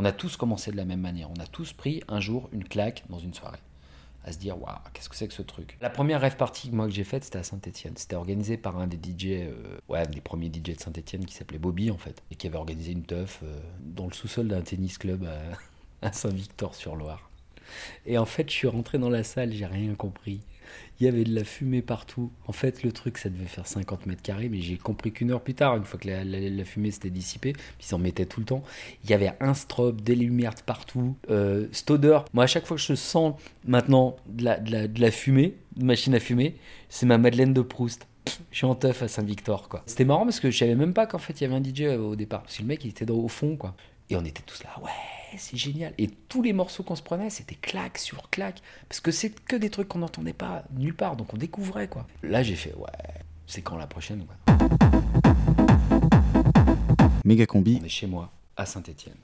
On a tous commencé de la même manière. On a tous pris un jour une claque dans une soirée. À se dire, waouh, qu'est-ce que c'est que ce truc? La première rêve partie que moi que j'ai faite, c'était à Saint-Etienne. C'était organisé par un des DJ, euh, ouais, des premiers DJ de Saint-Etienne qui s'appelait Bobby en fait, et qui avait organisé une teuf euh, dans le sous-sol d'un tennis club à Saint-Victor-sur-Loire. Et en fait, je suis rentré dans la salle, j'ai rien compris. Il y avait de la fumée partout. En fait, le truc, ça devait faire 50 mètres carrés, mais j'ai compris qu'une heure plus tard, une fois que la, fumée s'était dissipée, ils en mettaient tout le temps, il y avait un strobe, des lumières partout, euh, cette odeur. Moi, à chaque fois que je sens maintenant de la, de la, fumée, de machine à fumer, c'est ma Madeleine de Proust. Je suis en teuf à Saint-Victor, quoi. C'était marrant parce que je savais même pas qu'en fait il y avait un DJ au départ. Parce que le mec, il était au fond, quoi. Et on était tous là, ouais, c'est génial. Et tous les morceaux qu'on se prenait, c'était claque sur claque. Parce que c'est que des trucs qu'on n'entendait pas nulle part. Donc on découvrait, quoi. Là, j'ai fait, ouais, c'est quand la prochaine, quoi. Méga combi On est chez moi, à Saint-Etienne.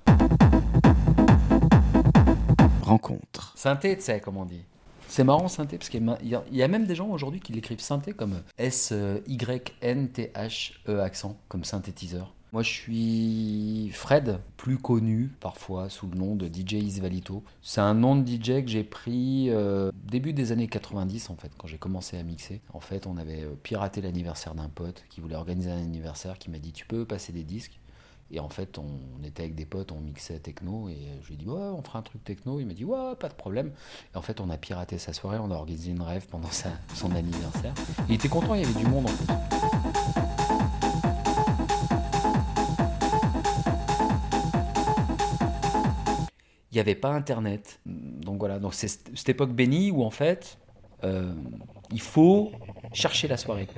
rencontre. Synthé, tu sais, comme on dit. C'est marrant, synthé, parce qu'il y a- même des gens aujourd'hui qui l'écrivent synthé comme S-Y-N-T-H-E accent, comme synthétiseur. Moi, je suis Fred, plus connu parfois sous le nom de DJ Isvalito. C'est un nom de DJ que j'ai pris euh, début des années 90, en fait, quand j'ai commencé à mixer. En fait, on avait euh, piraté l'anniversaire d'un pote qui voulait organiser un anniversaire, qui m'a dit Tu peux passer des disques? Et en fait, on, était avec des potes, on mixait techno, et je lui ai dit, ouais, on fera un truc techno. Il m'a dit, ouais, pas de problème. Et en fait, on a piraté sa soirée, on a organisé une rêve pendant sa, son anniversaire. Il était content, il y avait du monde en plus. Il n'y avait pas Internet. Donc voilà, donc c'est cette cette époque bénie où en fait, euh, il faut chercher la soirée.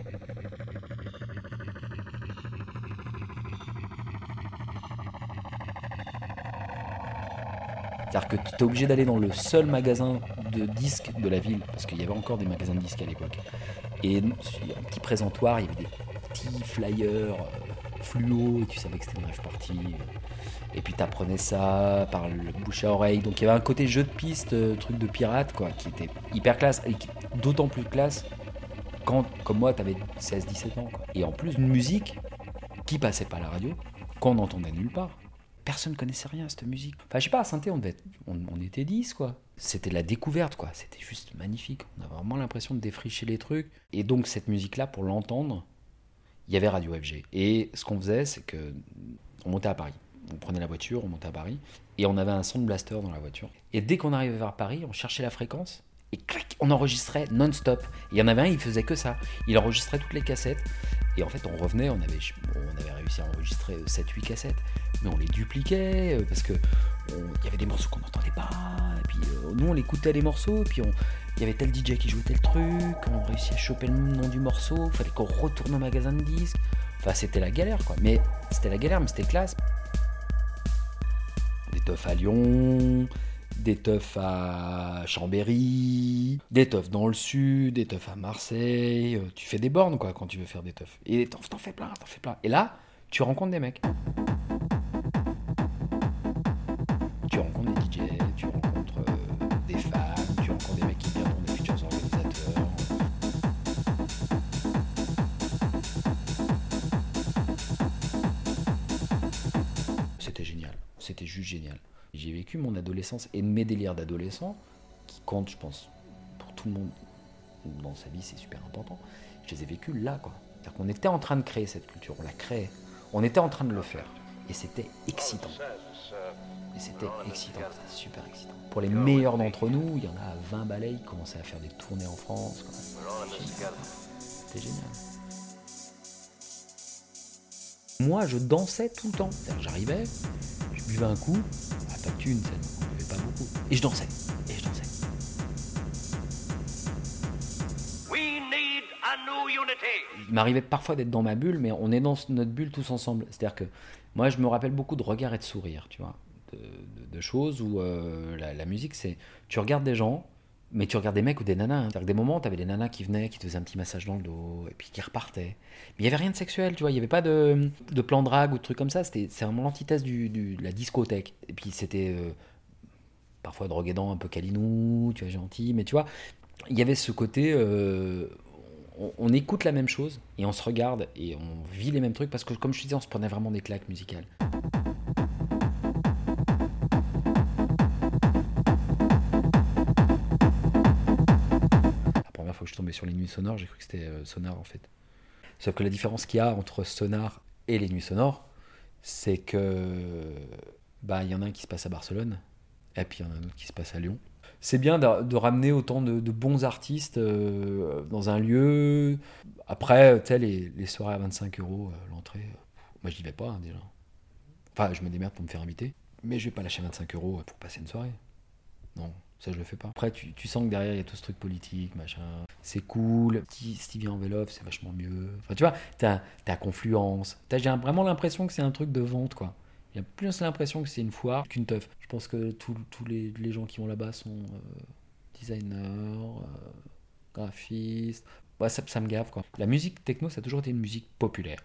C'est-à-dire que tu es obligé d'aller dans le seul magasin de disques de la ville, parce qu'il y avait encore des magasins de disques à l'époque. Et un petit présentoir, il y avait des petits flyers euh, fluo, et tu savais que c'était une rêve party. Et puis t'apprenais ça par le bouche à oreille. Donc il y avait un côté jeu de piste, euh, truc de pirate, quoi, qui était hyper classe, et d'autant plus classe quand, comme moi, t'avais 16-17 ans. Et en plus, une musique qui passait pas la radio, qu'on n'entendait nulle part. Personne connaissait rien à cette musique. Enfin, je sais pas, à saint on, devait on, était 10, quoi. C'était la découverte, quoi. C'était juste magnifique. On avait vraiment l'impression de défricher les trucs. Et donc, cette musique-là, pour l'entendre, il y avait Radio FG. Et ce qu'on faisait, c'est que on montait à Paris. On prenait la voiture, on montait à Paris, et on avait un sound blaster dans la voiture. Et dès qu'on arrivait vers Paris, on cherchait la fréquence, et clac, on enregistrait non-stop. Il y en avait un, il faisait que ça. Il enregistrait toutes les cassettes, et en fait, on revenait, on avait, on avait réussi à enregistrer 7-8 cassettes, mais on les dupliquait, euh, parce que il y avait des morceaux qu'on n'entendait pas, et puis euh, nous, on écoutait les morceaux, et puis il y avait tel DJ qui jouait tel truc, on réussit à choper le nom du morceau, fallait qu'on retourne au magasin de disques. Enfin, c'était la galère, quoi. Mais c'était la galère, mais c'était classe. Des teufs à Lyon, des teufs à Chambéry, des teufs dans le sud, des teufs à Marseille. Euh, Tu fais des bornes, quoi, quand tu veux faire des teufs. Et t'en fais plein, t'en fais plein. Et là, tu rencontres des mecs. Juste génial. J'ai vécu mon adolescence et mes délires d'adolescent, qui comptent, je pense, pour tout le monde dans sa vie, c'est super important. Je les ai vécus là, quoi. C'est-à-dire qu'on était en train de créer cette culture, on la créait, on était en train de le faire, et c'était excitant. Et c'était excitant, c'était super excitant. Pour les meilleurs d'entre nous, il y en a à 20 balais, ils commençaient à faire des tournées en France. C'était génial. Moi, je dansais tout le temps. J'arrivais, buvais un coup, ah, pas thune, ça, on buvait pas beaucoup. Et je dansais, et je dansais. We need a new unity. il m'arrivait parfois d'être dans ma bulle, mais on est dans notre bulle tous ensemble. C'est-à-dire que moi, je me rappelle beaucoup de regards et de sourires, tu vois, de, de- de choses où euh, la, la musique, c'est tu regardes des gens, mais tu regardes des mecs ou des nanas. hein. Des moments, tu avais des nanas qui venaient, qui te faisaient un petit massage dans le dos, et puis qui repartaient. Mais il n'y avait rien de sexuel, tu vois, il n'y avait pas de, de plan drague ou de trucs comme ça. C'était c'est vraiment l'antithèse du- de la discothèque. Et puis c'était euh, parfois droguédant, un peu calinou, tu vois, gentil, mais tu vois, il y avait ce côté. euh, on, on écoute la même chose et on se regarde et on vit les mêmes trucs parce que, comme je te disais, on se prenait vraiment des claques musicales. Nuits sonores, j'ai cru que c'était euh, Sonar en fait. Sauf que la différence qu'il y a entre Sonar et les nuits sonores, c'est que bah il y en a un qui se passe à Barcelone, et puis il y en a un autre qui se passe à Lyon. C'est bien de, ramener autant de, bons artistes euh, dans un lieu. Après, tu sais, les, soirées à 25 euros euh, l'entrée, euh, moi je n'y vais pas hein, déjà. Enfin, je me démerde pour me faire inviter, mais je vais pas lâcher 25 euros pour passer une soirée. Non, ça je le fais pas. Après, tu, tu sens que derrière il y a tout ce truc politique, machin. C'est cool. Stevie Envelope, c'est vachement mieux. Enfin, tu vois, t'as as Confluence. J'ai vraiment l'impression que c'est un truc de vente, quoi. J'ai plus l'impression que c'est une foire qu'une teuf. Je pense que tous les, les gens qui vont là-bas sont euh, designers, euh, graphistes. Ouais, ça, ça me gave, quoi. La musique techno, ça a toujours été une musique populaire,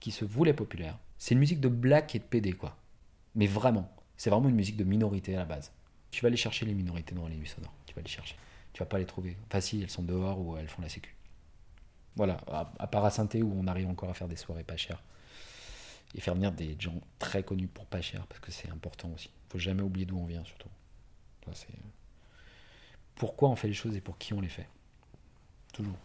qui se voulait populaire. C'est une musique de black et de PD, quoi. Mais vraiment, c'est vraiment une musique de minorité à la base. Tu vas aller chercher les minorités dans les nuits sonores. Tu vas les chercher. Tu vas pas les trouver. Enfin, si, elles sont dehors ou elles font la sécu. Voilà, à, à part à où on arrive encore à faire des soirées pas chères. Et faire venir des gens très connus pour pas cher, parce que c'est important aussi. faut jamais oublier d'où on vient, surtout. C'est- Pourquoi on fait les choses et pour qui on les fait. Toujours.